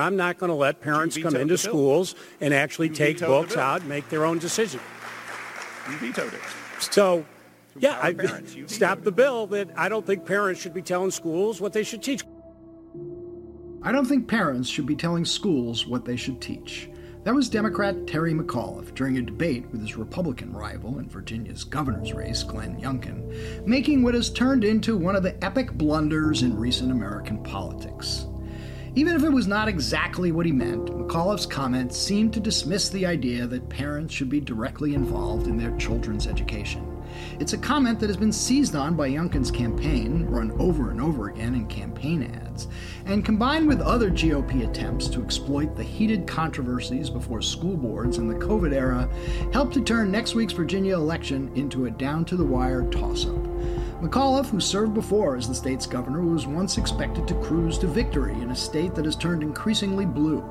I'm not going to let parents come into schools and actually You take books out and make their own decision. You vetoed it. So, yeah, I parents. You stopped vetoed the bill that I don't think parents should be telling schools what they should teach. I don't think parents should be telling schools what they should teach. That was Democrat Terry McAuliffe during a debate with his Republican rival in Virginia's governor's race, Glenn Youngkin, making what has turned into one of the epic blunders in recent American politics. Even if it was not exactly what he meant, McAuliffe's comments seemed to dismiss the idea that parents should be directly involved in their children's education. It's a comment that has been seized on by Youngkin's campaign, run over and over again in campaign ads, and combined with other GOP attempts to exploit the heated controversies before school boards in the COVID era, helped to turn next week's Virginia election into a down to the wire toss up. McAuliffe, who served before as the state's governor, was once expected to cruise to victory in a state that has turned increasingly blue.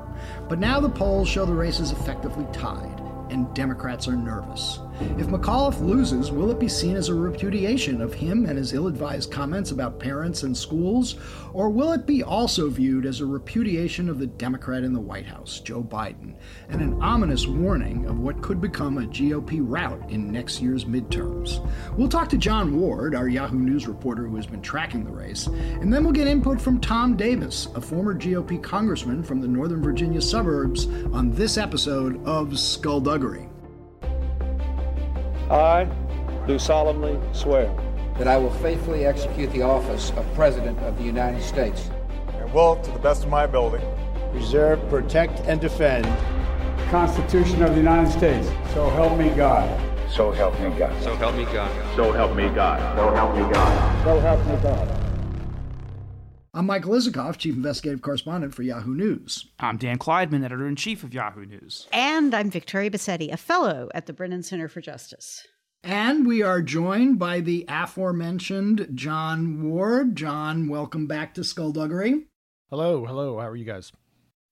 But now the polls show the race is effectively tied, and Democrats are nervous. If McAuliffe loses, will it be seen as a repudiation of him and his ill advised comments about parents and schools? Or will it be also viewed as a repudiation of the Democrat in the White House, Joe Biden, and an ominous warning of what could become a GOP rout in next year's midterms? We'll talk to John Ward, our Yahoo News reporter who has been tracking the race, and then we'll get input from Tom Davis, a former GOP congressman from the Northern Virginia suburbs, on this episode of Skullduggery. I do solemnly swear that I will faithfully execute the office of President of the United States. and will, to the best of my ability, preserve, protect, and defend the Constitution of the United States. So help me God. So help me God. So help me God. So help me God. So help me God. So help me God. I'm Michael Isikoff, Chief Investigative Correspondent for Yahoo News. I'm Dan Klaidman, editor in chief of Yahoo News. And I'm Victoria Bassetti, a fellow at the Brennan Center for Justice. And we are joined by the aforementioned John Ward. John, welcome back to Skullduggery. Hello, hello. How are you guys?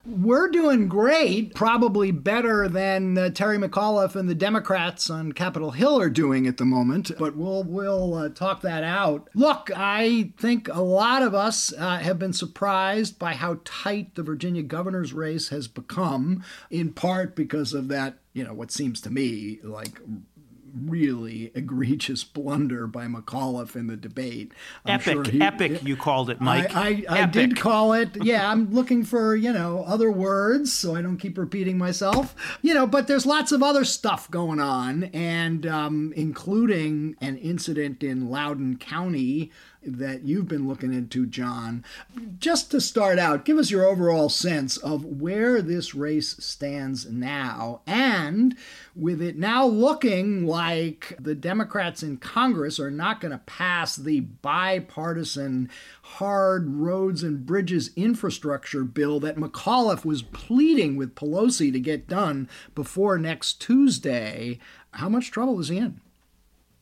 We're doing great, probably better than uh, Terry McAuliffe and the Democrats on Capitol Hill are doing at the moment, but we'll we'll uh, talk that out. Look, I think a lot of us uh, have been surprised by how tight the Virginia governor's race has become, in part because of that, you know, what seems to me like really egregious blunder by McAuliffe in the debate. I'm epic, sure he- epic, you called it, Mike. I, I, I did call it. Yeah, I'm looking for, you know, other words so I don't keep repeating myself. You know, but there's lots of other stuff going on, and um, including an incident in Loudoun County that you've been looking into, John. Just to start out, give us your overall sense of where this race stands now, and with it now looking like the Democrats in Congress are not going to pass the bipartisan hard roads and bridges infrastructure bill that McAuliffe was pleading with Pelosi to get done before next Tuesday, how much trouble is he in?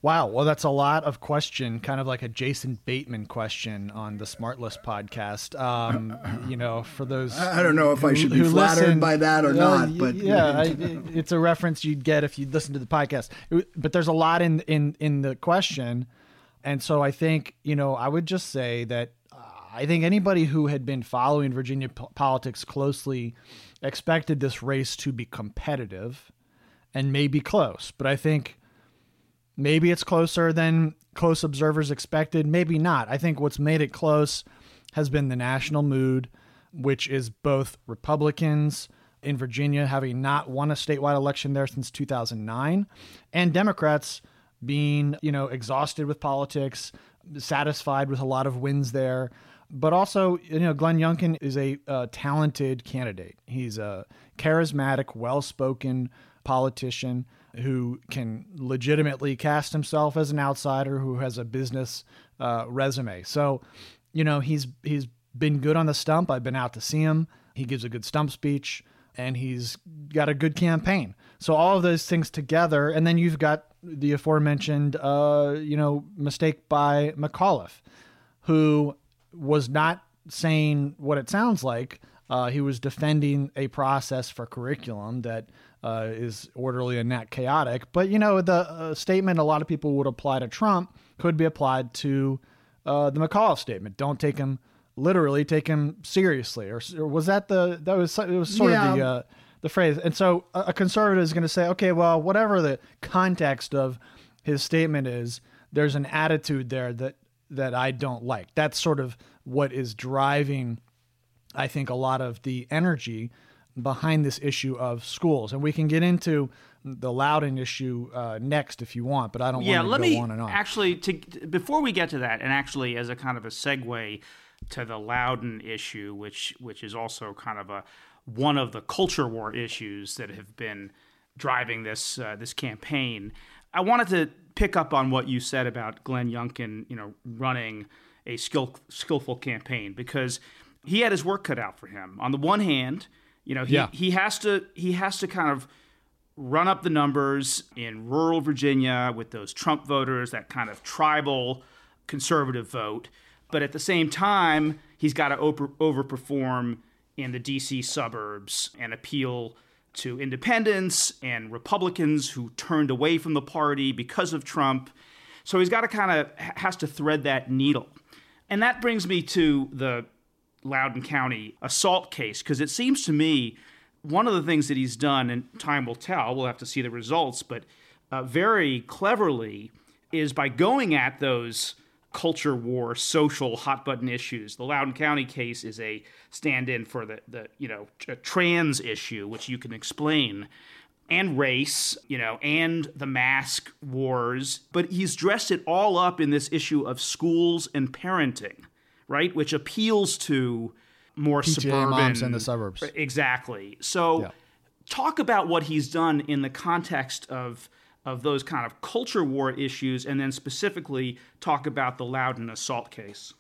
Wow. Well, that's a lot of question, kind of like a Jason Bateman question on the SmartLess podcast. Um, you know, for those. I don't know if I should be flattered listen- by that or Well, not, but yeah, I, it's a reference you'd get if you listen to the podcast. It- But there's a lot in in in the question, and so I think you know I would just say that uh, I think anybody who had been following Virginia po- politics closely expected this race to be competitive and maybe close, but I think maybe it's closer than close observers expected, maybe not. I think what's made it close has been the national mood, which is both Republicans in Virginia having not won a statewide election there since 2009 and Democrats being, you know, exhausted with politics, satisfied with a lot of wins there. But also, you know, Glenn Youngkin is a uh, talented candidate. He's a charismatic, well-spoken politician who can legitimately cast himself as an outsider who has a business uh, resume. So, you know, he's he's been good on the stump. I've been out to see him. He gives a good stump speech, and he's got a good campaign. So all of those things together, and then you've got the aforementioned, uh, you know, mistake by McAuliffe, who was not saying what it sounds like. Uh, he was defending a process for curriculum that uh, is orderly and not chaotic. But you know, the uh, statement a lot of people would apply to Trump could be applied to uh, the McAuliffe statement. Don't take him literally take him seriously, or, or was that the that was it was sort yeah. of the uh, the phrase? And so a, a conservative is going to say, okay, well, whatever the context of his statement is, there's an attitude there that that I don't like. That's sort of what is driving, I think, a lot of the energy behind this issue of schools. And we can get into the Loudoun issue uh, next if you want, but I don't yeah, want to go me on and on. Actually, to, before we get to that, and actually as a kind of a segue to the Loudoun issue, which which is also kind of a one of the culture war issues that have been driving this uh, this campaign. I wanted to pick up on what you said about Glenn Youngkin, you know, running a skill, skillful campaign because he had his work cut out for him. On the one hand, you know, he, yeah. he has to he has to kind of run up the numbers in rural Virginia with those Trump voters, that kind of tribal conservative vote. But at the same time, he's got to over, overperform in the DC suburbs and appeal to independents and Republicans who turned away from the party because of Trump. So he's got to kind of has to thread that needle. And that brings me to the Loudoun County assault case because it seems to me one of the things that he's done, and time will tell, we'll have to see the results, but uh, very cleverly is by going at those culture war, social hot button issues. The Loudoun County case is a stand-in for the, the you know trans issue, which you can explain, and race, you know, and the mask wars. But he's dressed it all up in this issue of schools and parenting, right, which appeals to more PTA suburban moms in the suburbs. Exactly. So, yeah. talk about what he's done in the context of of those kind of culture war issues, and then specifically talk about the Loudoun assault case.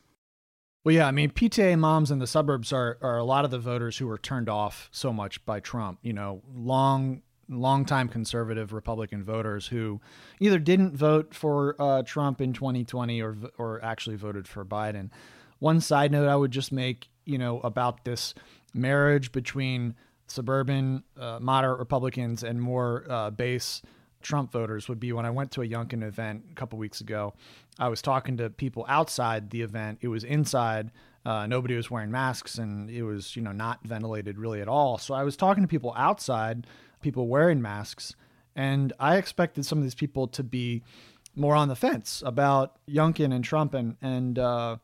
Well, yeah, I mean, PTA moms in the suburbs are are a lot of the voters who were turned off so much by Trump. You know, long longtime conservative Republican voters who either didn't vote for uh, Trump in 2020 or or actually voted for Biden. One side note I would just make you know, about this marriage between suburban uh, moderate Republicans and more uh, base Trump voters would be when I went to a Youngkin event a couple weeks ago. I was talking to people outside the event. It was inside. Uh, nobody was wearing masks, and it was you know not ventilated really at all. So I was talking to people outside, people wearing masks, and I expected some of these people to be more on the fence about Youngkin and Trump and and uh,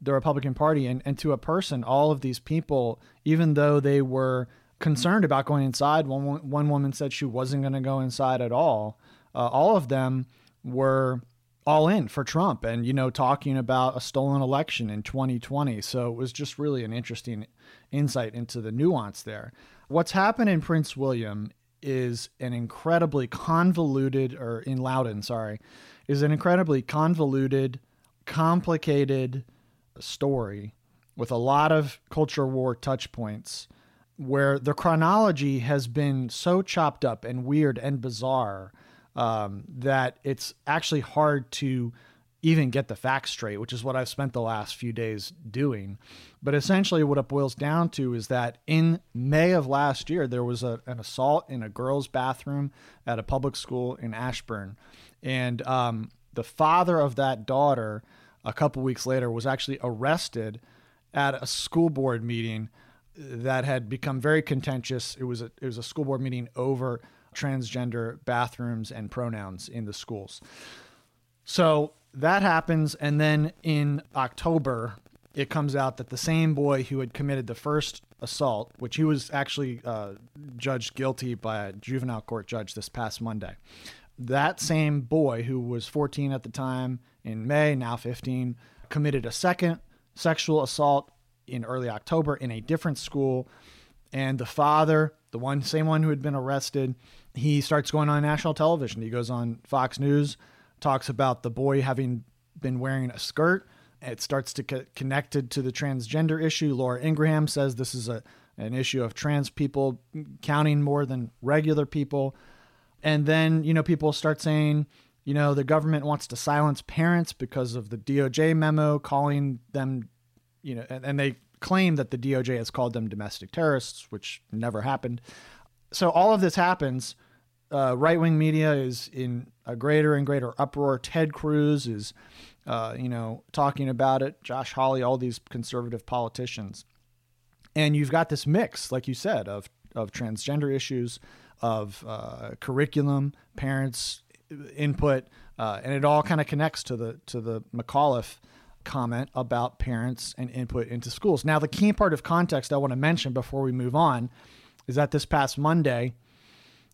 the Republican Party. And, and to a person, all of these people, even though they were concerned about going inside, one, one woman said she wasn't going to go inside at all. Uh, all of them were all in for Trump and, you know, talking about a stolen election in 2020. So it was just really an interesting insight into the nuance there. What's happened in Prince William is an incredibly convoluted, or in Loudoun, sorry, is an incredibly convoluted, complicated, story with a lot of culture war touch points where the chronology has been so chopped up and weird and bizarre um, that it's actually hard to even get the facts straight, which is what I've spent the last few days doing. But essentially, what it boils down to is that in May of last year, there was a, an assault in a girl's bathroom at a public school in Ashburn. And um, the father of that daughter a couple weeks later was actually arrested at a school board meeting that had become very contentious. It was a, it was a school board meeting over transgender bathrooms and pronouns in the schools. So that happens, and then in October, it comes out that the same boy who had committed the first assault, which he was actually uh, judged guilty by a juvenile court judge this past Monday, that same boy who was 14 at the time in May, now 15, committed a second sexual assault in early October in a different school. And the father, the one same one who had been arrested, he starts going on national television. He goes on Fox News, talks about the boy having been wearing a skirt. It starts to get connected to the transgender issue. Laura Ingraham says this is a an issue of trans people counting more than regular people. And then, you know, people start saying, you know, the government wants to silence parents because of the DOJ memo calling them, you know, and, and they claim that the DOJ has called them domestic terrorists, which never happened. So all of this happens uh, right wing media is in a greater and greater uproar. Ted Cruz is, uh, you know, talking about it. Josh Hawley, all these conservative politicians, and you've got this mix, like you said, of of transgender issues, of uh, curriculum, parents input, uh, and it all kind of connects to the to the McAuliffe comment about parents and input into schools. Now, the key part of context I want to mention before we move on is that this past Monday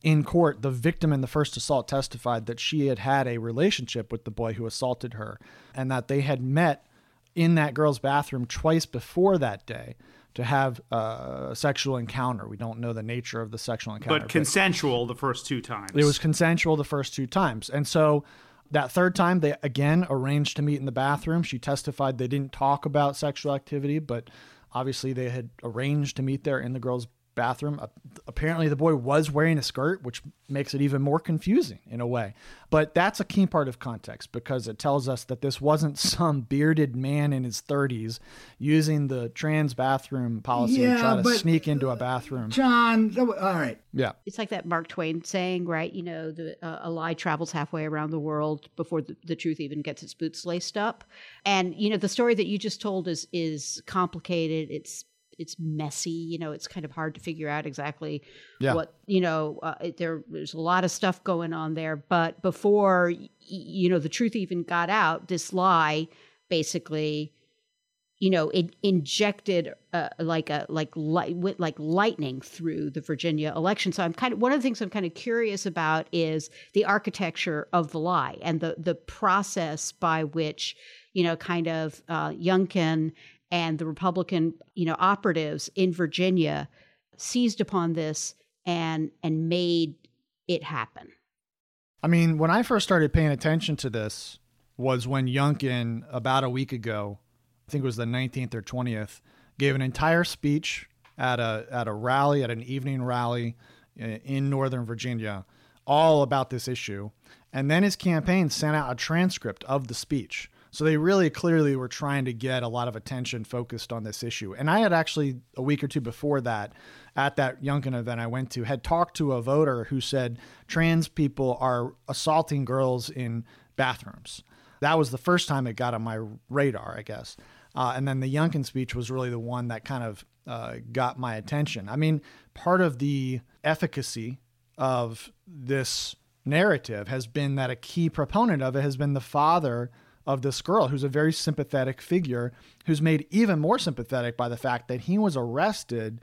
in court, the victim in the first assault testified that she had had a relationship with the boy who assaulted her and that they had met in that girl's bathroom twice before that day to have a sexual encounter. We don't know the nature of the sexual encounter. But consensual but the first two times. It was consensual the first two times. And so that third time, they again arranged to meet in the bathroom. She testified they didn't talk about sexual activity, but obviously they had arranged to meet there in the girl's bathroom. Apparently, the boy was wearing a skirt, which makes it even more confusing in a way. But that's a key part of context because it tells us that this wasn't some bearded man in his 30s using the trans bathroom policy yeah, to try to sneak into a bathroom. John, all right. Yeah. It's like that Mark Twain saying, right? You know, the, uh, a lie travels halfway around the world before the, the truth even gets its boots laced up. And, you know, the story that you just told is is complicated. It's it's messy. You know, it's kind of hard to figure out exactly yeah. what you know. Uh, there, there's a lot of stuff going on there. But before you know the truth even got out, this lie basically, you know, it injected uh, like a like light like lightning through the Virginia election. So I'm kind of one of the things I'm kind of curious about is the architecture of the lie and the the process by which you know kind of uh, Youngkin and the Republican, you know, operatives in Virginia seized upon this and and made it happen. I mean, when I first started paying attention to this was when Youngkin about a week ago, I think it was the 19th or 20th, gave an entire speech at a at a rally at an evening rally uh, in Northern Virginia all about this issue. And then his campaign sent out a transcript of the speech so they really clearly were trying to get a lot of attention focused on this issue. And I had actually a week or two before that, at that Youngkin event I went to, had talked to a voter who said trans people are assaulting girls in bathrooms. That was the first time it got on my radar, I guess. Uh, and then the Youngkin speech was really the one that kind of uh, got my attention. I mean, part of the efficacy of this narrative has been that a key proponent of it has been the father of this girl who's a very sympathetic figure who's made even more sympathetic by the fact that he was arrested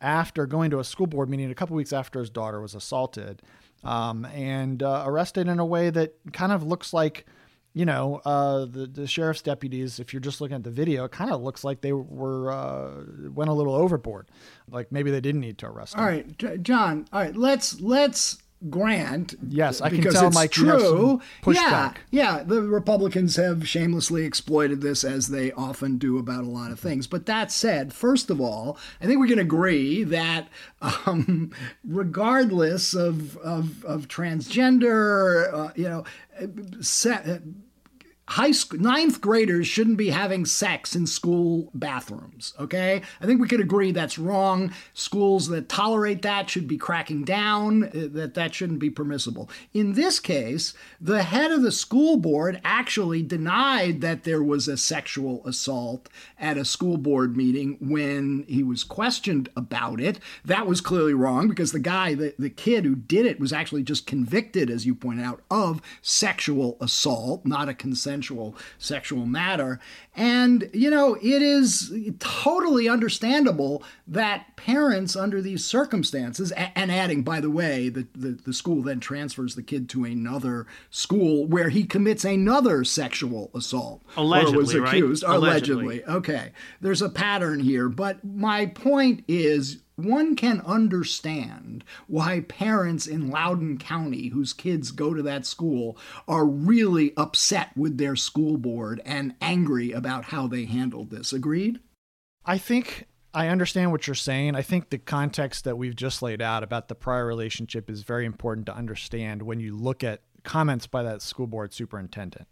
after going to a school board meeting a couple weeks after his daughter was assaulted um, and uh, arrested in a way that kind of looks like you know uh, the, the sheriff's deputies if you're just looking at the video it kind of looks like they were uh, went a little overboard like maybe they didn't need to arrest him. all right john all right let's let's grant. Yes, I can tell Mike true. Yeah, yeah. The Republicans have shamelessly exploited this as they often do about a lot of things. But that said, first of all, I think we can agree that um, regardless of of, of transgender, uh, you know, set, high school ninth graders shouldn't be having sex in school bathrooms okay? I think we could agree that's wrong. Schools that tolerate that should be cracking down uh, that that shouldn't be permissible. In this case the head of the school board actually denied that there was a sexual assault at a school board meeting when he was questioned about it. That was clearly wrong because the guy the, the kid who did it was actually just convicted as you pointed out of sexual assault not a consent consensual sexual matter. And, you know, it is totally understandable that parents, under these circumstances, and adding, by the way, the, the, the school then transfers the kid to another school where he commits another sexual assault. Allegedly, or was accused. Right? Allegedly. Allegedly. Okay. There's a pattern here. But my point is one can understand why parents in Loudoun County whose kids go to that school are really upset with their school board and angry about how they handled this. Agreed? I think I understand what you're saying. I think the context that we've just laid out about the prior relationship is very important to understand when you look at comments by that school board superintendent.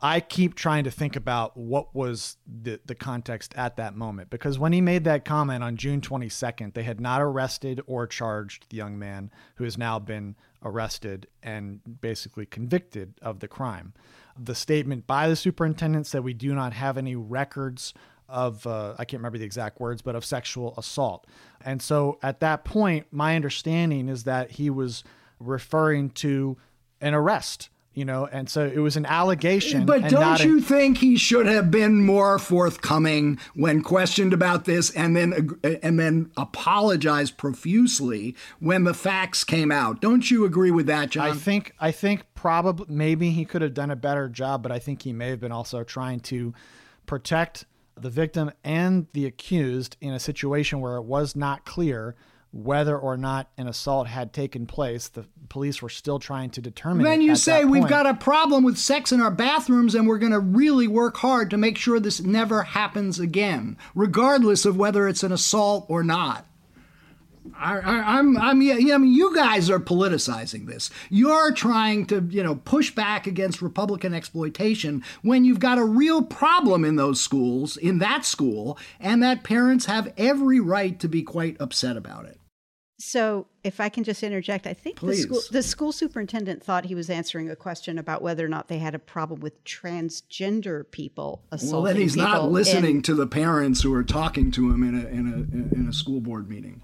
I keep trying to think about what was the, the context at that moment because when he made that comment on June 22nd, they had not arrested or charged the young man who has now been arrested and basically convicted of the crime. The statement by the superintendent said we do not have any records of uh, I can't remember the exact words, but of sexual assault. And so at that point, my understanding is that he was referring to an arrest you know and so it was an allegation but don't you a- think he should have been more forthcoming when questioned about this and then and then apologize profusely when the facts came out? Don't you agree with that john? I think i think probably maybe he could have done a better job but i think he may have been also trying to protect the victim and the accused in a situation where it was not clear whether or not an assault had taken place. The police were still trying to determine. Then you say we've got a problem with sex in our bathrooms, and we're going to really work hard to make sure this never happens again, regardless of whether it's an assault or not. I, am I'm, I'm, yeah, I mean, you guys are politicizing this. You're trying to, you know, push back against Republican exploitation when you've got a real problem in those schools, in that school, and that parents have every right to be quite upset about it. So, if I can just interject, I think the school, the school superintendent thought he was answering a question about whether or not they had a problem with transgender people assaulting Well, then he's not listening in, to the parents who are talking to him in a in a in a school board meeting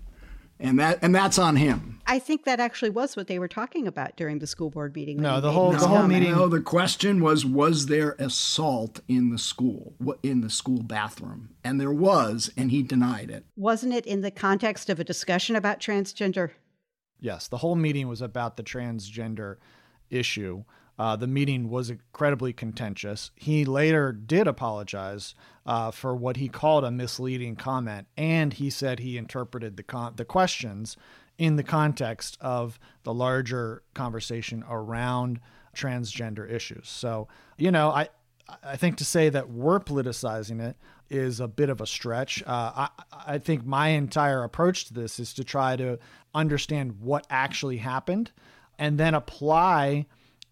and that and that's on him. I think that actually was what they were talking about during the school board meeting. No, the whole the whole meeting. No, the question was: Was there assault in the school, in the school bathroom? And there was, and he denied it. Wasn't it in the context of a discussion about transgender? Yes, the whole meeting was about the transgender issue. Uh, the meeting was incredibly contentious. He later did apologize uh, for what he called a misleading comment, and he said he interpreted the con- the questions in the context of the larger conversation around transgender issues. So, you know, I I think to say that we're politicizing it is a bit of a stretch. Uh, I, I think my entire approach to this is to try to understand what actually happened and then apply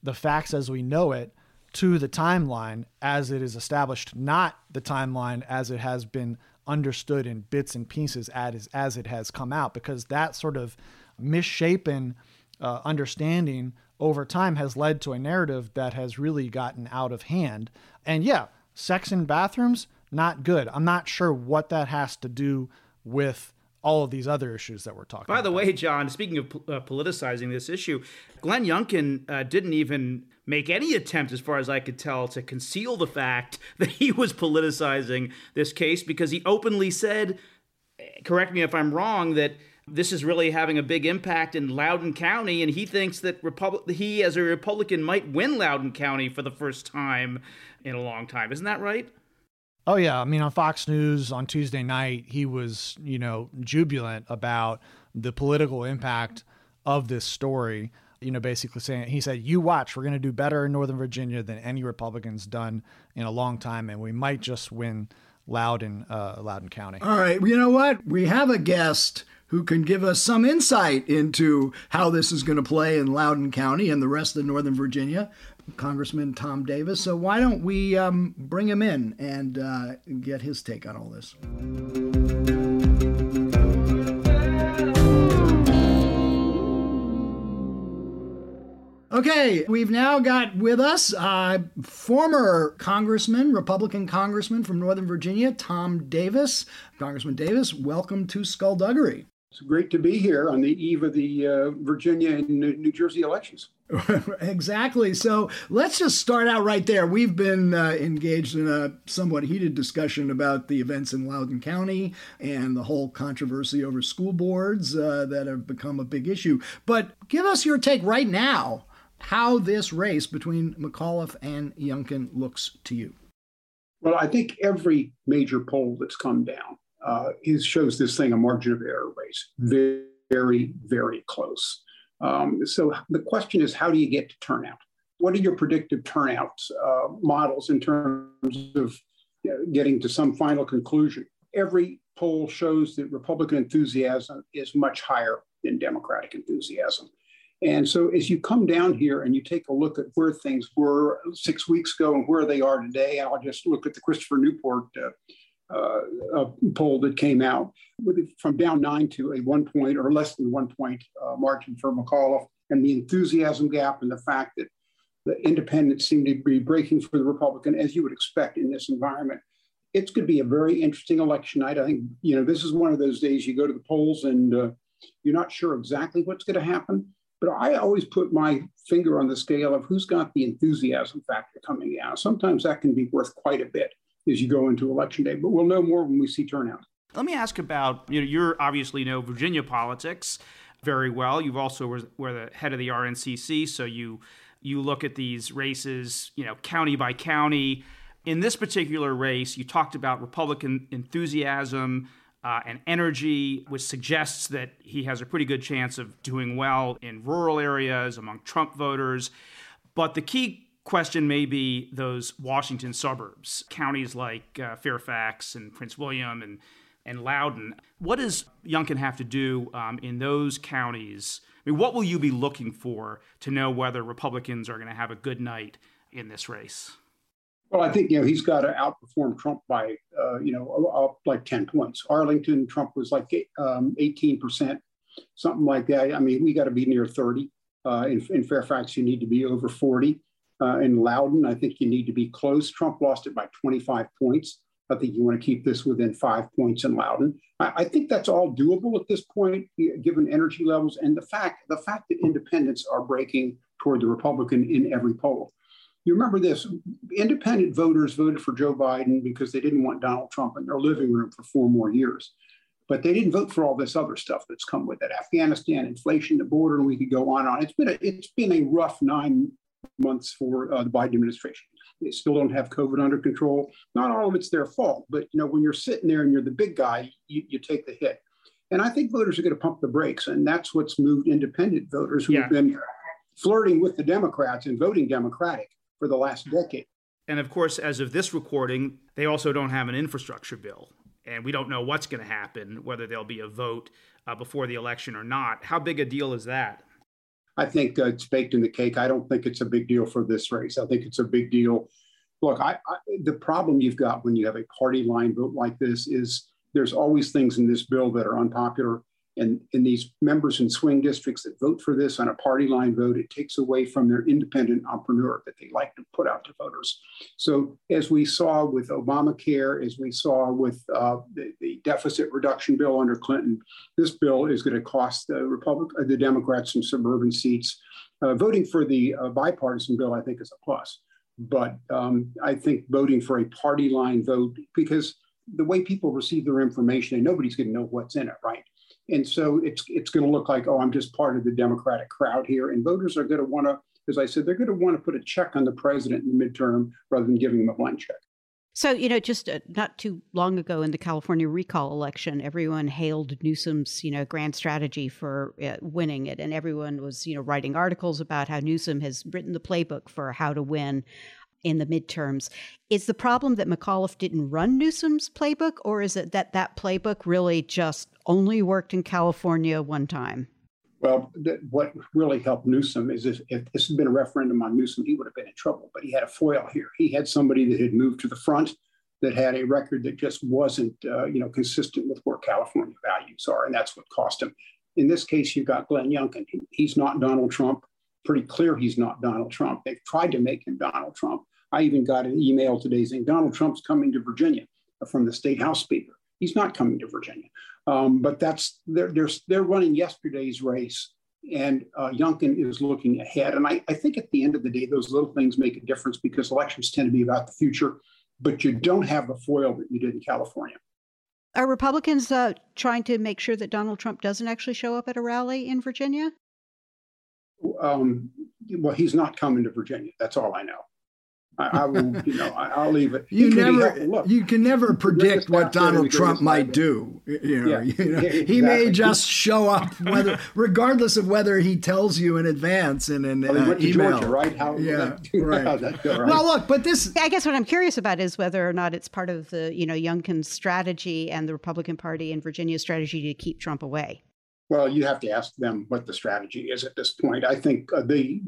the facts as we know it to the timeline as it is established, not the timeline as it has been understood in bits and pieces as, as it has come out, because that sort of misshapen uh, understanding over time has led to a narrative that has really gotten out of hand. And yeah, sex in bathrooms, not good. I'm not sure what that has to do with all of these other issues that we're talking about By the about. way, John, speaking of uh, politicizing this issue, Glenn Youngkin uh, didn't even make any attempt, as far as I could tell, to conceal the fact that he was politicizing this case because he openly said, correct me if I'm wrong, that this is really having a big impact in Loudoun County, and he thinks that Republic he, as a Republican, might win Loudoun County for the first time in a long time. Isn't that right? Oh yeah, I mean on Fox News on Tuesday night, he was, you know, jubilant about the political impact of this story. You know, basically saying he said, "You watch, we're going to do better in Northern Virginia than any Republicans done in a long time, and we might just win Loudoun, uh, Loudoun County." All right, you know what? We have a guest who can give us some insight into how this is going to play in Loudoun County and the rest of Northern Virginia. Congressman Tom Davis. So why don't we um, bring him in and uh, get his take on all this? Okay, we've now got with us uh, former Congressman, Republican Congressman from Northern Virginia, Tom Davis. Congressman Davis, welcome to Skullduggery. It's great to be here on the eve of the uh, Virginia and New Jersey elections. exactly. So let's just start out right there. We've been uh, engaged in a somewhat heated discussion about the events in Loudoun County and the whole controversy over school boards uh, that have become a big issue. But give us your take right now how this race between McAuliffe and Youngkin looks to you. Well, I think every major poll that's come down uh, is, shows this thing a margin of error race. Very, very, very close. Um, so the question is, how do you get to turnout? What are your predictive turnout uh, models in terms of you know, getting to some final conclusion? Every poll shows that Republican enthusiasm is much higher than Democratic enthusiasm. And so as you come down here and you take a look at where things were six weeks ago and where they are today, I'll just look at the Christopher Newport uh, uh, poll that came out from down nine to a one point or less than one point uh, margin for McAuliffe, and the enthusiasm gap and the fact that the independents seem to be breaking for the Republican, as you would expect in this environment. It's going to be a very interesting election night. I think you know this is one of those days you go to the polls and uh, you're not sure exactly what's going to happen. But I always put my finger on the scale of who's got the enthusiasm factor coming out. Sometimes that can be worth quite a bit as you go into election day, but we'll know more when we see turnout. Let me ask about you know you're obviously know Virginia politics very well. You've also were, the head of the NRCC, so you you look at these races, you know, county by county. In this particular race, you talked about Republican enthusiasm uh, and energy, which suggests that he has a pretty good chance of doing well in rural areas among Trump voters. But the key question may be those Washington suburbs, counties like uh, Fairfax and Prince William and and Loudoun. What does Youngkin have to do um, in those counties? I mean, what will you be looking for to know whether Republicans are going to have a good night in this race? Well, I think you know he's got to outperform Trump by uh, you know like ten points. Arlington, Trump was like um, eighteen percent, something like that. I mean, we got to be near thirty. Uh, in, in, Fairfax, you need to be over forty. Uh, in Loudoun. I think you need to be close. Trump lost it by twenty-five points. I think you want to keep this within five points in Loudoun. I, I, think that's all doable at this point, given energy levels and the fact the fact that independents are breaking toward the Republican in every poll. You remember this independent voters voted for Joe Biden because they didn't want Donald Trump in their living room for four more years. But they didn't vote for all this other stuff that's come with it Afghanistan, inflation, the border, and we could go on and on. It's been a, it's been a rough nine months for uh, the Biden administration. They still don't have COVID under control. Not all of it's their fault, but you know when you're sitting there and you're the big guy, you, you take the hit. And I think voters are going to pump the brakes, and that's what's moved independent voters who've yeah. been flirting with the Democrats and voting Democratic for the last decade. And of course, as of this recording, they also don't have an infrastructure bill. And we don't know what's going to happen, whether there'll be a vote uh, before the election or not. How big a deal is that? I think uh, it's baked in the cake. I don't think it's a big deal for this race. I think it's a big deal. Look, I, I, the problem you've got when you have a party line vote like this is there's always things in this bill that are unpopular. And in these members in swing districts that vote for this on a party line vote, it takes away from their independent entrepreneur that they like to put out to voters. So, as we saw with Obamacare, as we saw with uh, the, the, deficit reduction bill under Clinton, this bill is going to cost the Republic, the Democrats some suburban seats. Uh, voting for the uh, bipartisan bill, I think, is a plus. But um, I think voting for a party line vote, because the way people receive their information, and nobody's going to know what's in it, right? And so it's it's going to look like, oh, I'm just part of the Democratic crowd here. And voters are going to want to, as I said, they're going to want to put a check on the president in the midterm rather than giving him a blank check. So, you know, just uh, not too long ago in the California recall election, everyone hailed Newsom's, you know, grand strategy for uh, winning it. And everyone was, you know, writing articles about how Newsom has written the playbook for how to win in the midterms. Is the problem that McAuliffe didn't run Newsom's playbook, or is it that that playbook really just only worked in California one time? Well, th- what really helped Newsom is if, if, this had been a referendum on Newsom, he would have been in trouble. But he had a foil here. He had somebody that had moved to the front, that had a record that just wasn't, uh, you know, consistent with where California values are, and that's what cost him. In this case, you've got Glenn Youngkin. He, he's not Donald Trump. Pretty clear he's not Donald Trump. They've tried to make him Donald Trump. I even got an email today saying Donald Trump's coming to Virginia from the state house speaker. He's not coming to Virginia. Um, but that's they're, they're, they're running yesterday's race, and uh, Youngkin is looking ahead. And I, I think at the end of the day, those little things make a difference because elections tend to be about the future, but you don't have the foil that you did in California. Are Republicans uh, trying to make sure that Donald Trump doesn't actually show up at a rally in Virginia? Um, well, he's not coming to Virginia. That's all I know. I, I will, you know, I, will leave it. You never, Look, you can never predict what Donald Trump might do. You know, yeah. you know yeah, exactly. he may just show up, whether, regardless of whether he tells you in advance in an well, uh, email. Georgia, right? How, yeah, right. Go, right. Well, look, but this. I guess what I'm curious about is whether or not it's part of the, you know, Youngkin's strategy and the Republican Party in Virginia's strategy to keep Trump away. Well, you have to ask them what the strategy is at this point. I think uh, the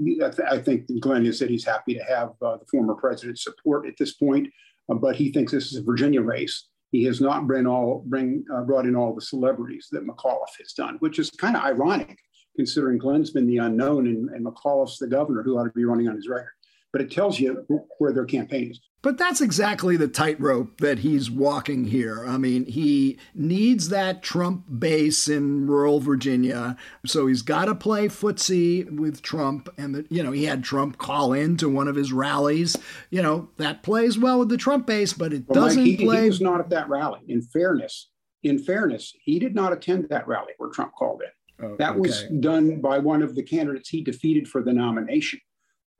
I think Glenn has said he's happy to have uh, the former president's support at this point, uh, but he thinks this is a Virginia race. He has not bring all bring uh, brought in all the celebrities that McAuliffe has done, which is kind of ironic considering Glenn's been the unknown and, and McAuliffe's the governor who ought to be running on his record. But it tells you where their campaign is. But that's exactly the tightrope that he's walking here. I mean, he needs that Trump base in rural Virginia, so he's got to play footsie with Trump. And the, you know, he had Trump call in to one of his rallies. You know, that plays well with the Trump base, but it well, doesn't Mike, he, play. He was not at that rally. In fairness, in fairness, he did not attend that rally where Trump called in. Oh, that okay. was done by one of the candidates he defeated for the nomination.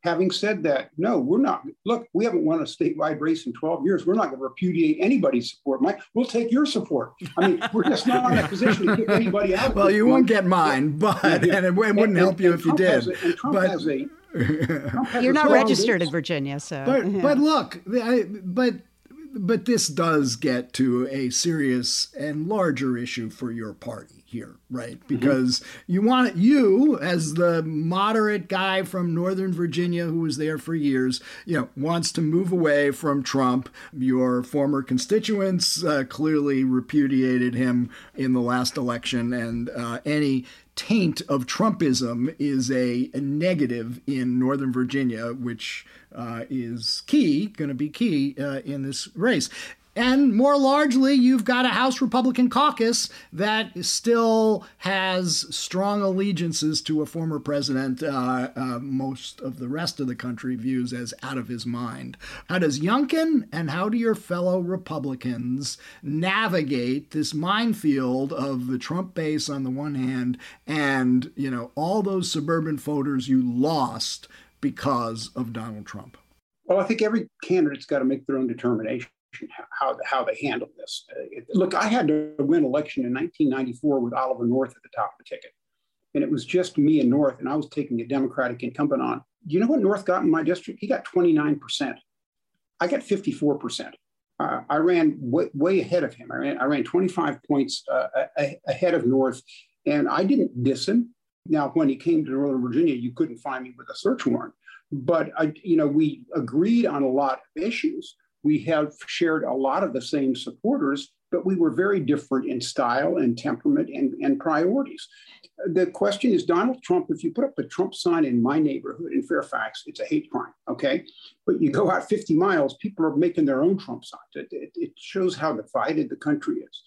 Having said that, no, we're not. Look, we haven't won a statewide race in 12 years. We're not going to repudiate anybody's support. Mike, we'll take your support. I mean, we're just not in a position to kick anybody out. well, you won't get mine, but yeah. and it, wouldn't and, help and, you if Trump you did. A, and Trump but, has a. Trump You're not registered in Virginia, so. But yeah. but look, I, but but this does get to a serious and larger issue for your party here, right? Mm-hmm. Because mm-hmm. you want you as the moderate guy from Northern Virginia who was there for years, you know, wants to move away from Trump. Your former constituents uh, clearly repudiated him in the last election, and uh, any taint of Trumpism is a, a negative in Northern Virginia, which uh, is key, going to be key uh, in this race. And more largely, you've got a House Republican caucus that still has strong allegiances to a former president uh, uh, most of the rest of the country views as out of his mind. How does Youngkin and how do your fellow Republicans navigate this minefield of the Trump base on the one hand and, you know, all those suburban voters you lost because of Donald Trump? Well, I think every candidate's got to make their own determination how, how they handle this. Uh, it, look, I had to win election in 1994 with Oliver North at the top of the ticket. And it was just me and North, and I was taking a Democratic incumbent on. You know what North got in my district? He got 29%. I got 54%. Uh, I ran way, way, ahead of him. I ran, I ran 25 points uh, ahead of North, and I didn't diss him. Now, when he came to Northern Virginia, you couldn't find me with a search warrant. But I, you know, we agreed on a lot of issues we have shared a lot of the same supporters, but we were very different in style and temperament and, and priorities. The question is Donald Trump, if you put up a Trump sign in my neighborhood in Fairfax, it's a hate crime, okay? But you go out 50 miles, people are making their own Trump signs. It, it, it shows how divided the country is.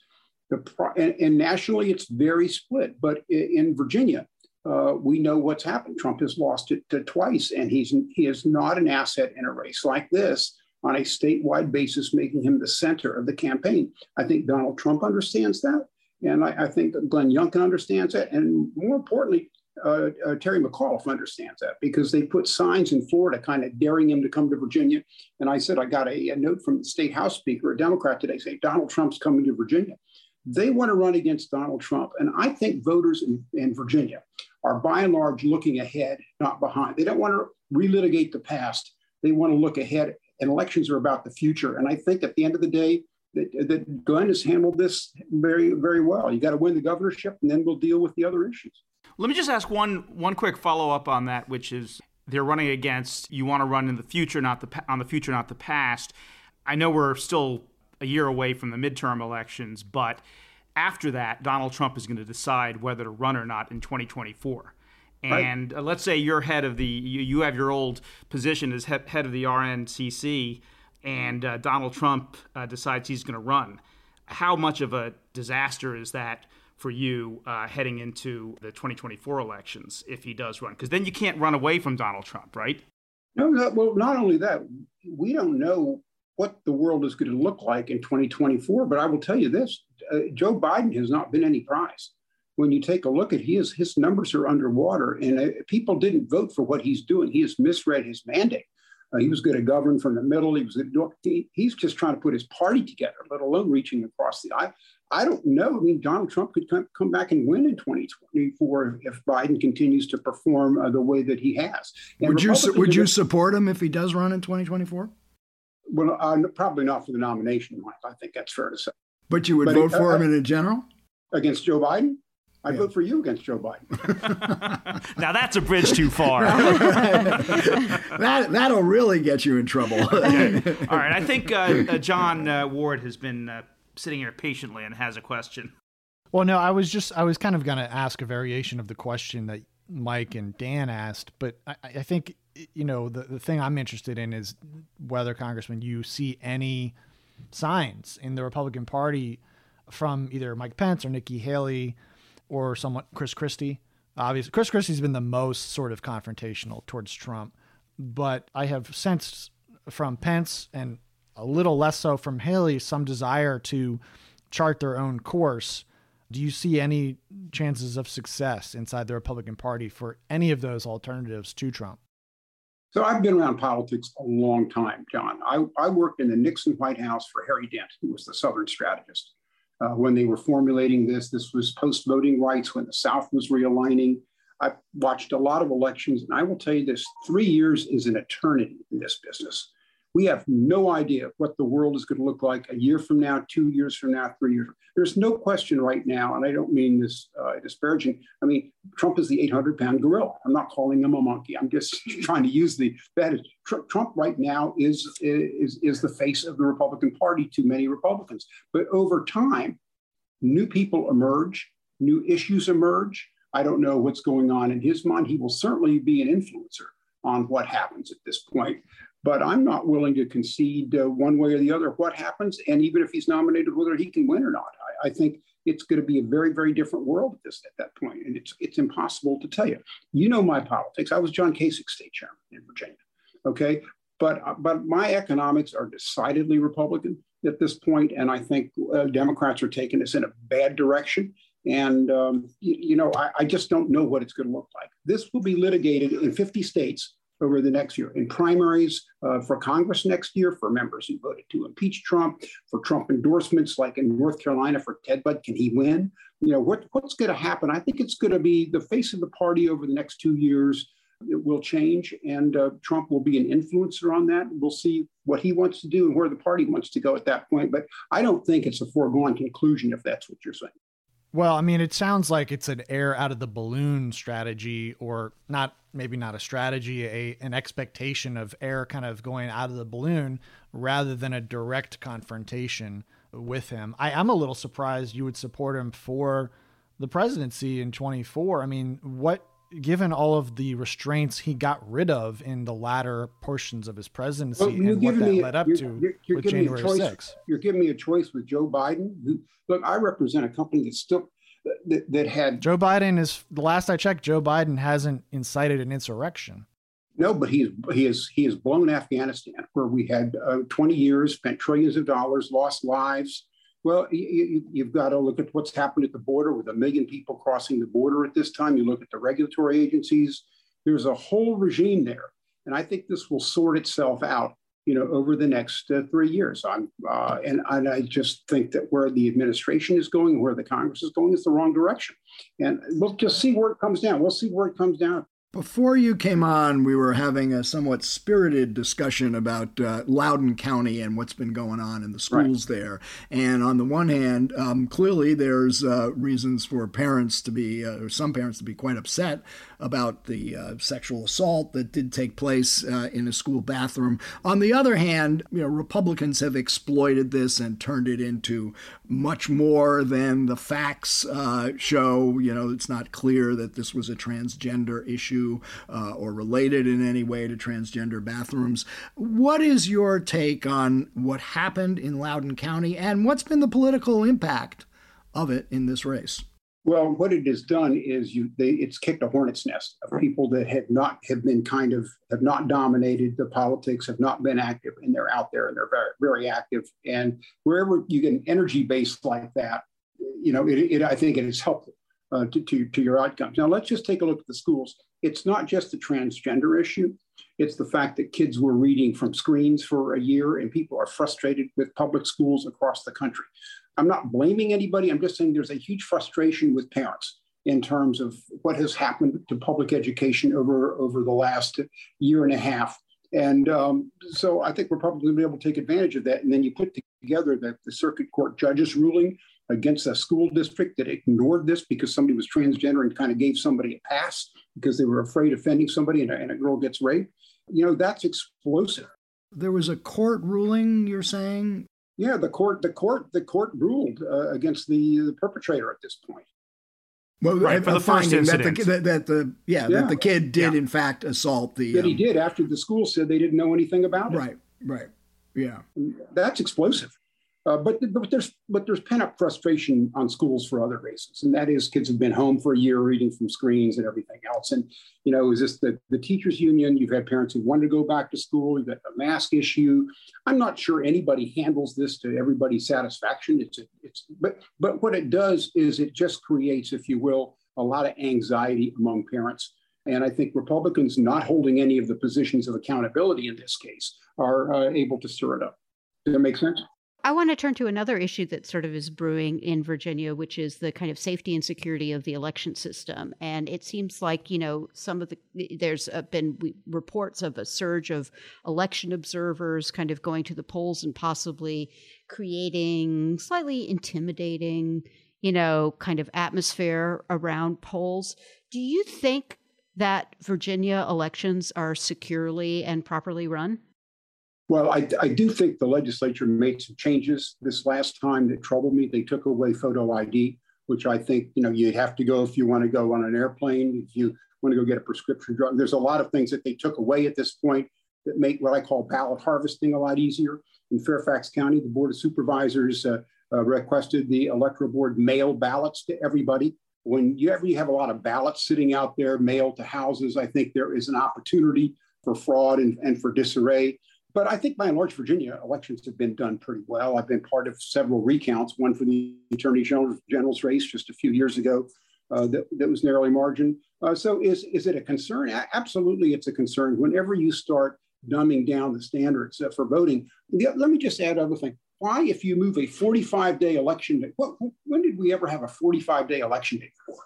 The, and, and, nationally, it's very split. But in Virginia, uh, we know what's happened. Trump has lost it twice, and he's he is not an asset in a race like this on a statewide basis, making him the center of the campaign. I think Donald Trump understands that. And I, I think Glenn Youngkin understands that. And more importantly, uh, uh, Terry McAuliffe understands that because they put signs in Florida kind of daring him to come to Virginia. And I said, I got a, a note from the state House Speaker, a Democrat today, saying Donald Trump's coming to Virginia. They want to run against Donald Trump. And I think voters in, in Virginia are by and large looking ahead, not behind. They don't want to relitigate the past. They want to look ahead and elections are about the future. And I think at the end of the day, that, that Glenn has handled this very, very well. You got to win the governorship, and then we'll deal with the other issues. Let me just ask one one quick follow up on that, which is they're running against you want to run in the future, not the on the future, not the past. I know we're still a year away from the midterm elections, but after that, Donald Trump is going to decide whether to run or not in 2024. And right. uh, let's say you're head of the, you, you have your old position as head, head of the NRCC, and uh, Donald Trump uh, decides he's going to run. How much of a disaster is that for you uh, heading into the 2024 elections if he does run? Because then you can't run away from Donald Trump, right? No, no, well, not only that, we don't know what the world is going to look like in 2024. But I will tell you this uh, Joe Biden has not been any prize when you take a look at his his numbers are underwater, and uh, people didn't vote for what he's doing. He has misread his mandate. Uh, he was going to govern from the middle. He was he, he's just trying to put his party together, let alone reaching across the aisle. I don't know. I mean, Donald Trump could come, come back and win in 2024 if Biden continues to perform uh, the way that he has. And would you su- would you support him if he does run in 2024? Well, uh, probably not for the nomination, Mike. I think that's fair to say. But you would but vote for uh, him in a general against Joe Biden? I yeah. vote for you against Joe Biden. now that's a bridge too far. that that'll really get you in trouble. okay. All right, I think uh, uh, John uh, Ward has been uh, sitting here patiently and has a question. Well, no, I was just I was kind of going to ask a variation of the question that Mike and Dan asked, but I, I think you know the the thing I'm interested in is whether Congressman you see any signs in the Republican Party from either Mike Pence or Nikki Haley or someone Chris Christie. Obviously, Chris Christie's been the most sort of confrontational towards Trump, but I have sensed from Pence and a little less so from Haley some desire to chart their own course. Do you see any chances of success inside the Republican Party for any of those alternatives to Trump? So I've been around politics a long time, John. I, I worked in the Nixon White House for Harry Dent, who was the Southern strategist uh, when they were formulating this. This was post voting rights when the South was realigning. I watched a lot of elections, and I will tell you this three years is an eternity in this business. We have no idea what the world is going to look like a year from now, two years from now, three years. There's no question right now, and I don't mean this uh, disparaging. I mean, Trump is the 800 pound gorilla. I'm not calling him a monkey. I'm just trying to use the that is Trump right now is, is, is the face of the Republican Party to many Republicans. But over time, new people emerge, new issues emerge. I don't know what's going on in his mind. He will certainly be an influencer on what happens at this point. But I'm not willing to concede uh, one way or the other what happens. And even if he's nominated, whether he can win or not, I, I think it's going to be a very, very different world at this at that. And it's it's impossible to tell you. You know my politics. I was John Kasich state chairman in Virginia. Okay. But, uh, but my economics are decidedly Republican at this point, and I think uh, Democrats are taking us in a bad direction. And um, you, you, know, I, I just don't know what it's going to look like. This will be litigated in 50 states over the next year in primaries uh, for Congress next year for members who voted to impeach Trump, for Trump endorsements like in North Carolina for Ted Budd. Can he win? You know, what, what's going to happen? I think it's going to be the face of the party over the next two years. It will change, and uh, Trump will be an influencer on that. We'll see what he wants to do and where the party wants to go at that point. But I don't think it's a foregone conclusion if that's what you're saying. Well, I mean, it sounds like it's an air out of the balloon strategy, or not, maybe not a strategy, a an expectation of air kind of going out of the balloon rather than a direct confrontation with him. I am a little surprised you would support him for the presidency in 24. I mean, what, given all of the restraints he got rid of in the latter portions of his presidency well, and what that me, led up you're, to you're, you're with January 6th. You're giving me a choice with Joe Biden, who look, I represent a company that still that, that had Joe Biden is the last I checked. Joe Biden hasn't incited an insurrection. No, but he's he is he has blown Afghanistan, where we had uh, 20 years, spent trillions of dollars, lost lives. Well, you, you've got to look at what's happened at the border with a million people crossing the border at this time. You look at the regulatory agencies. There's a whole regime there, and I think this will sort itself out you know, over the next uh, three years. I'm, uh, and, and I just think that where the administration is going, where the Congress is going, is the wrong direction. And we'll just see where it comes down. We'll see where it comes down. Before you came on, we were having a somewhat spirited discussion about uh, Loudoun County and what's been going on in the schools right. there. And on the one hand, um, clearly there's uh, reasons for parents to be, uh, or some parents to be quite upset about the uh, sexual assault that did take place uh, in a school bathroom. On the other hand, you know, Republicans have exploited this and turned it into much more than the facts uh, show. You know, it's not clear that this was a transgender issue uh, or related in any way to transgender bathrooms. What is your take on what happened in Loudoun County and what's been the political impact of it in this race? Well, what it has done is you they it's kicked a hornet's nest of people that have not have been kind of have not dominated the politics, have not been active, and they're out there and they're very very active. And wherever you get an energy base like that, you know, it, it I think it is helpful uh, to, to to your outcomes. Now let's just take a look at the schools. It's not just the transgender issue. It's the fact that kids were reading from screens for a year and people are frustrated with public schools across the country. I'm not blaming anybody. I'm just saying there's a huge frustration with parents in terms of what has happened to public education over, over the last year and a half. And um, so I think we're probably going to be able to take advantage of that. And then you put together that the circuit court judge's ruling against a school district that ignored this because somebody was transgender and kind of gave somebody a pass because they were afraid of offending somebody and a, and a girl gets raped. You know, that's explosive. There was a court ruling, you're saying? Yeah, the court, the court, the court ruled uh, against the, the perpetrator at this point. Well, right, for the first incident. That the, that, that the yeah, yeah, that the kid did yeah. in fact assault the. That um, he did after the school said they didn't know anything about it. Right, right, yeah. That's explosive. Uh, but, but there's but there's pent up frustration on schools for other reasons, and that is kids have been home for a year reading from screens and everything else. And you know, is this the the teachers union? You've had parents who want to go back to school. You've got the mask issue. I'm not sure anybody handles this to everybody's satisfaction. It's a, it's but but what it does is it just creates, if you will, a lot of anxiety among parents. And I think Republicans not holding any of the positions of accountability in this case are uh, able to stir it up. Does that make sense? I want to turn to another issue that sort of is brewing in Virginia, which is the kind of safety and security of the election system. And it seems like, you know, some of the, eh, there's uh, been reports of a surge of election observers kind of going to the polls and possibly creating slightly intimidating, you know, kind of atmosphere around polls. Do you think that Virginia elections are securely and properly run? Well, I, I, do think the legislature made some changes this last time that troubled me. They took away photo ID, which I think you know you have to go if you want to go on an airplane, if you want to go get a prescription drug. There's a lot of things that they took away at this point that make what I call ballot harvesting a lot easier. In Fairfax County, the Board of Supervisors uh, uh, requested the electoral board mail ballots to everybody. When you ever you have a lot of ballots sitting out there, mailed to houses, I think there is an opportunity for fraud and, and for disarray. But I think by and large, Virginia elections have been done pretty well. I've been part of several recounts, one for the Attorney General's race just a few years ago uh, that, that was narrowly margined. Uh, so is, is it a concern? Absolutely, it's a concern. Whenever you start dumbing down the standards uh, for voting, let me just add another thing. Why, if you move a 45 day election day, what, when did we ever have a 45 day election day before?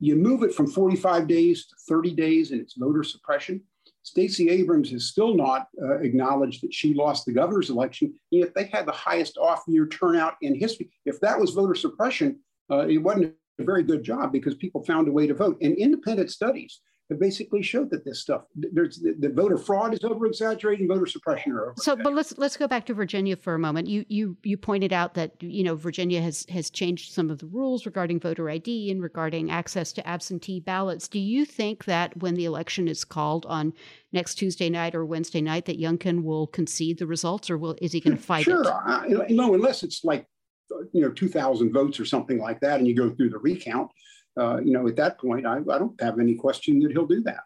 You move it from 45 days to 30 days and it's voter suppression. Stacey Abrams has still not uh, acknowledged that she lost the governor's election, yet they had the highest off year turnout in history. If that was voter suppression, uh, it wasn't a very good job because people found a way to vote. And independent studies have basically showed that this stuff there's the, the voter fraud is over exaggerated voter suppression are over so but let's let's go back to virginia for a moment. You you you pointed out that you know virginia has has changed some of the rules regarding voter id and regarding access to absentee ballots. Do you think that when the election is called on next tuesday night or wednesday night that youngkin will concede the results or will is he going to fight sure. it sure no unless it's like you know 2000 votes or something like that and you go through the recount uh, you know, at that point, I, I don't have any question that he'll do that.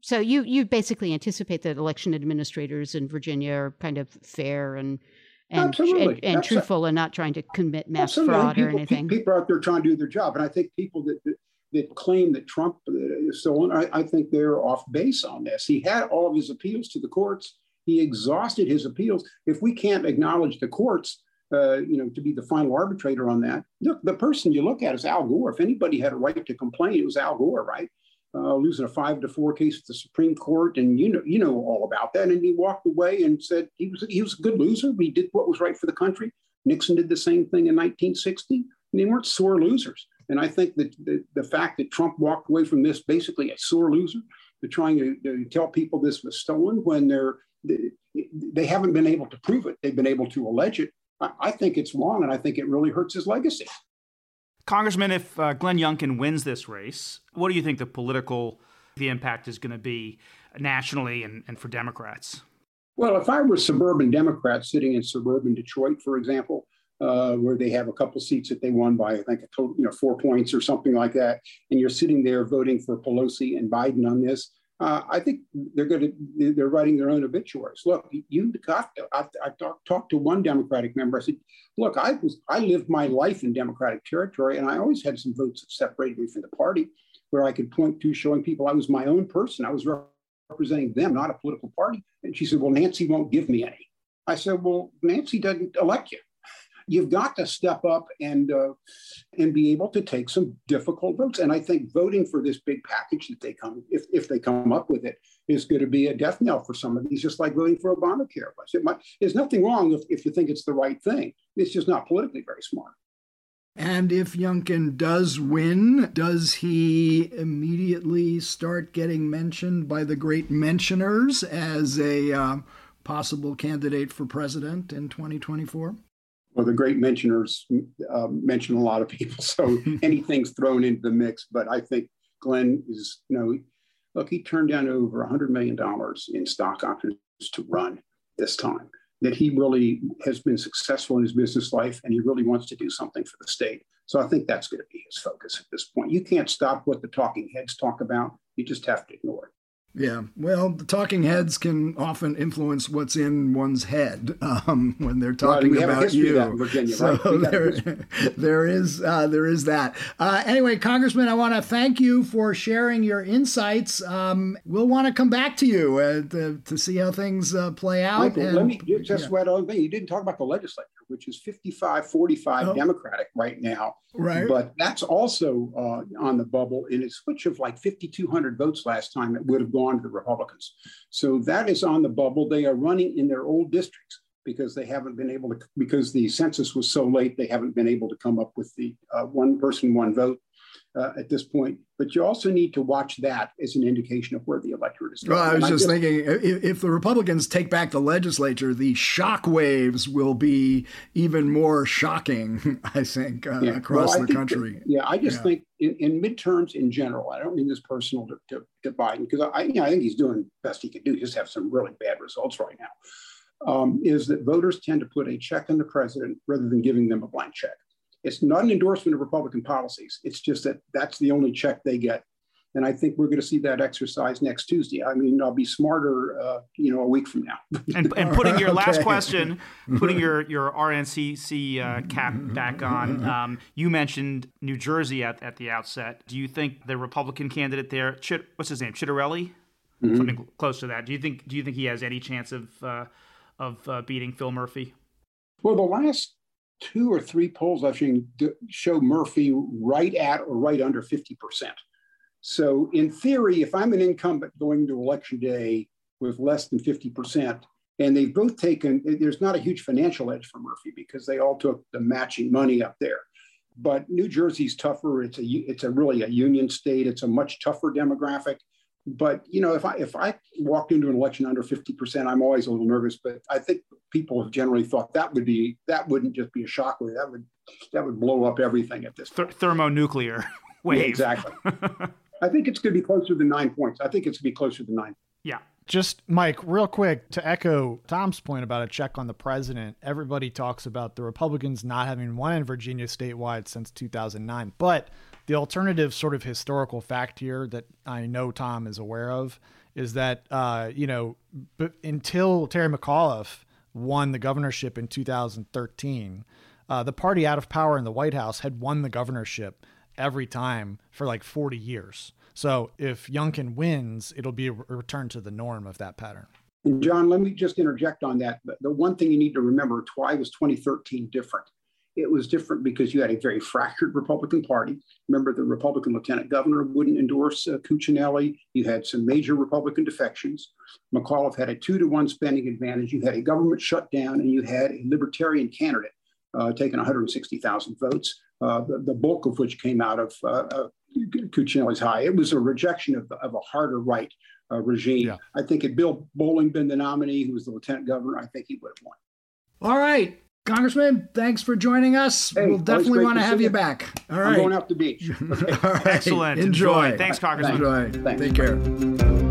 So you you basically anticipate that election administrators in Virginia are kind of fair and and and, and truthful and not trying to commit mass Absolutely. fraud people, or anything. People out there trying to do their job, and I think people that that, that claim that Trump is so on, I, I think they're off base on this. He had all of his appeals to the courts. He exhausted his appeals. If we can't acknowledge the courts, uh, you know, to be the final arbitrator on that. Look, the person you look at is Al Gore. If anybody had a right to complain, it was Al Gore, right? Uh, losing a five to four case at the Supreme Court, and you know, you know all about that. And he walked away and said he was he was a good loser. He did what was right for the country. Nixon did the same thing in 1960. And they weren't sore losers. And I think that the, the fact that Trump walked away from this basically a sore loser, to trying to, to tell people this was stolen when they're they, they haven't been able to prove it. They've been able to allege it, I think it's wrong, and I think it really hurts his legacy. Congressman, if uh, Glenn Youngkin wins this race, what do you think the political the impact is going to be nationally and, and for Democrats? Well, if I were a suburban Democrats sitting in suburban Detroit, for example, uh, where they have a couple seats that they won by, I think, a total, you know, four points or something like that, and you're sitting there voting for Pelosi and Biden on this, uh, I think they're going to they're writing their own obituaries. Look, you got to, I, I talked talk to one Democratic member. I said, look, I was I lived my life in Democratic territory, and I always had some votes that separated me from the party, where I could point to showing people I was my own person. I was representing them, not a political party. And she said, well, Nancy won't give me any. I said, well, Nancy doesn't elect you you've got to step up and uh, and be able to take some difficult votes. And I think voting for this big package that they come, if, if they come up with it, is going to be a death knell for some of these, just like voting for Obamacare was. It might, there's nothing wrong if, if you think it's the right thing. It's just not politically very smart. And if Youngkin does win, does he immediately start getting mentioned by the great mentioners as a uh, possible candidate for president in 2024? Well, the great mentioners uh, mention a lot of people, so anything's thrown into the mix. But I think Glenn is, you know, look, he turned down over $100 million in stock options to run this time that he really has been successful in his business life and he really wants to do something for the state. So I think that's going to be his focus at this point. You can't stop what the talking heads talk about, you just have to ignore it. Yeah, well, the talking heads can often influence what's in one's head um, when they're talking right, about you. Virginia, so right? there, there is uh, there is that. Uh, anyway, Congressman, I want to thank you for sharing your insights. Um, we'll want to come back to you uh, to, to, see how things uh, play out. Michael, and, let me just yeah. one other thing. You didn't talk about the legislature, which is 55-45 oh. Democratic right now. Right. But that's also uh, on the bubble in a switch of like 5,200 votes last time. It would have gone to the Republicans. So that is on the bubble. They are running in their old districts because they haven't been able to, because the census was so late, they haven't been able to come up with the uh, one person, one vote uh, at this point. But you also need to watch that as an indication of where the electorate is going. Well, I was just, just, thinking if, if, the Republicans take back the legislature, the shock waves will be even more shocking, I think, uh, yeah. across well, the country. That, yeah, I just yeah. think in, in, midterms in general, I don't mean this personal to, to, to Biden, because I, you know, I think he's doing best he can do, He just have some really bad results right now. Um, is that voters tend to put a check on the president rather than giving them a blank check. It's not an endorsement of Republican policies. It's just that that's the only check they get. And I think we're going to see that exercise next Tuesday. I mean, I'll be smarter, uh, you know, a week from now. and, and putting your last question, putting your your NRCC uh, cap back on. Um, you mentioned New Jersey at, at the outset. Do you think the Republican candidate there, Chit, what's his name, Ciattarelli, mm-hmm. something close to that? Do you think do you think he has any chance of uh, of uh, beating Phil Murphy? Well, the last two or three polls I've seen show Murphy right at or right under 50%. So, in theory, if I'm an incumbent going to election day with less than 50%, and they've both taken, there's not a huge financial edge for Murphy because they all took the matching money up there. But New Jersey's tougher. It's a, it's a really a union state. It's a much tougher demographic. But you know, if I if I walked into an election under 50%, I'm always a little nervous. But I think people have generally thought that would be that wouldn't just be a shockwave. That would that would blow up everything at this Th- thermonuclear wave. Yeah, exactly. I think it's going to be closer than nine points. I think it's going to be closer than nine. Yeah. Just Mike, real quick to echo Tom's point about a check on the president. Everybody talks about the Republicans not having won in Virginia statewide since 2009, but the alternative sort of historical fact here that I know Tom is aware of is that uh, you know, until Terry McAuliffe won the governorship in 2013, uh, the party out of power in the White House had won the governorship every time for like 40 years. So if Youngkin wins, it'll be a return to the norm of that pattern. And John, let me just interject on that. The one thing you need to remember, why was 2013 different? It was different because you had a very fractured Republican Party. Remember, the Republican lieutenant governor wouldn't endorse uh, Cuccinelli. You had some major Republican defections. McAuliffe had a two to one spending advantage. You had a government shutdown, and you had a libertarian candidate uh, taking 160,000 votes, uh, the, the, bulk of which came out of uh, uh, Cuccinelli's high. It was a rejection of, of a harder right uh, regime. Yeah. I think had Bill Bolling been the nominee, who was the lieutenant governor, I think he would have won. All right. Congressman, thanks for joining us. Hey, we'll definitely want to have you back. All right. I'm going out the beach. Okay. All right. Excellent. Enjoy. Enjoy. Thanks, Congressman. Enjoy. Thanks. Take care.